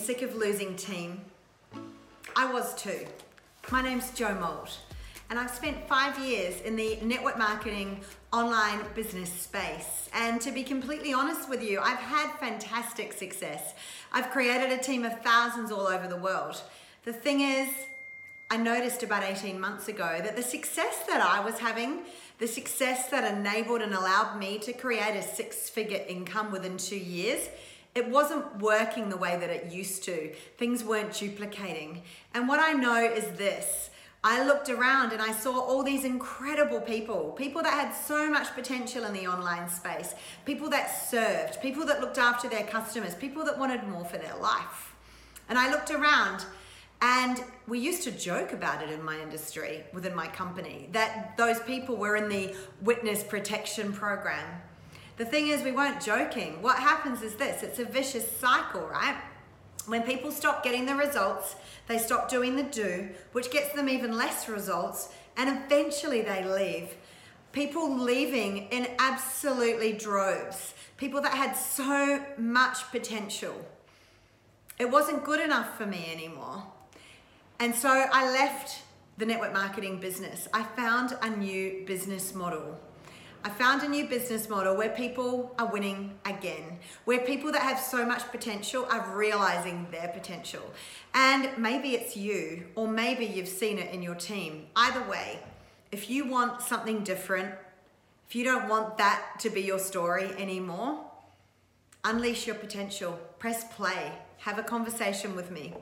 Sick of losing team? I was too. My name's Joe Mould, and I've spent five years in the network marketing online business space. And to be completely honest with you, I've had fantastic success. I've created a team of thousands all over the world. The thing is, I noticed about 18 months ago that the success that I was having, the success that enabled and allowed me to create a six figure income within two years, it wasn't working the way that it used to. Things weren't duplicating. And what I know is this I looked around and I saw all these incredible people, people that had so much potential in the online space, people that served, people that looked after their customers, people that wanted more for their life. And I looked around and we used to joke about it in my industry, within my company, that those people were in the witness protection program. The thing is, we weren't joking. What happens is this it's a vicious cycle, right? When people stop getting the results, they stop doing the do, which gets them even less results, and eventually they leave. People leaving in absolutely droves. People that had so much potential. It wasn't good enough for me anymore. And so I left the network marketing business. I found a new business model. I found a new business model where people are winning again, where people that have so much potential are realizing their potential. And maybe it's you, or maybe you've seen it in your team. Either way, if you want something different, if you don't want that to be your story anymore, unleash your potential, press play, have a conversation with me.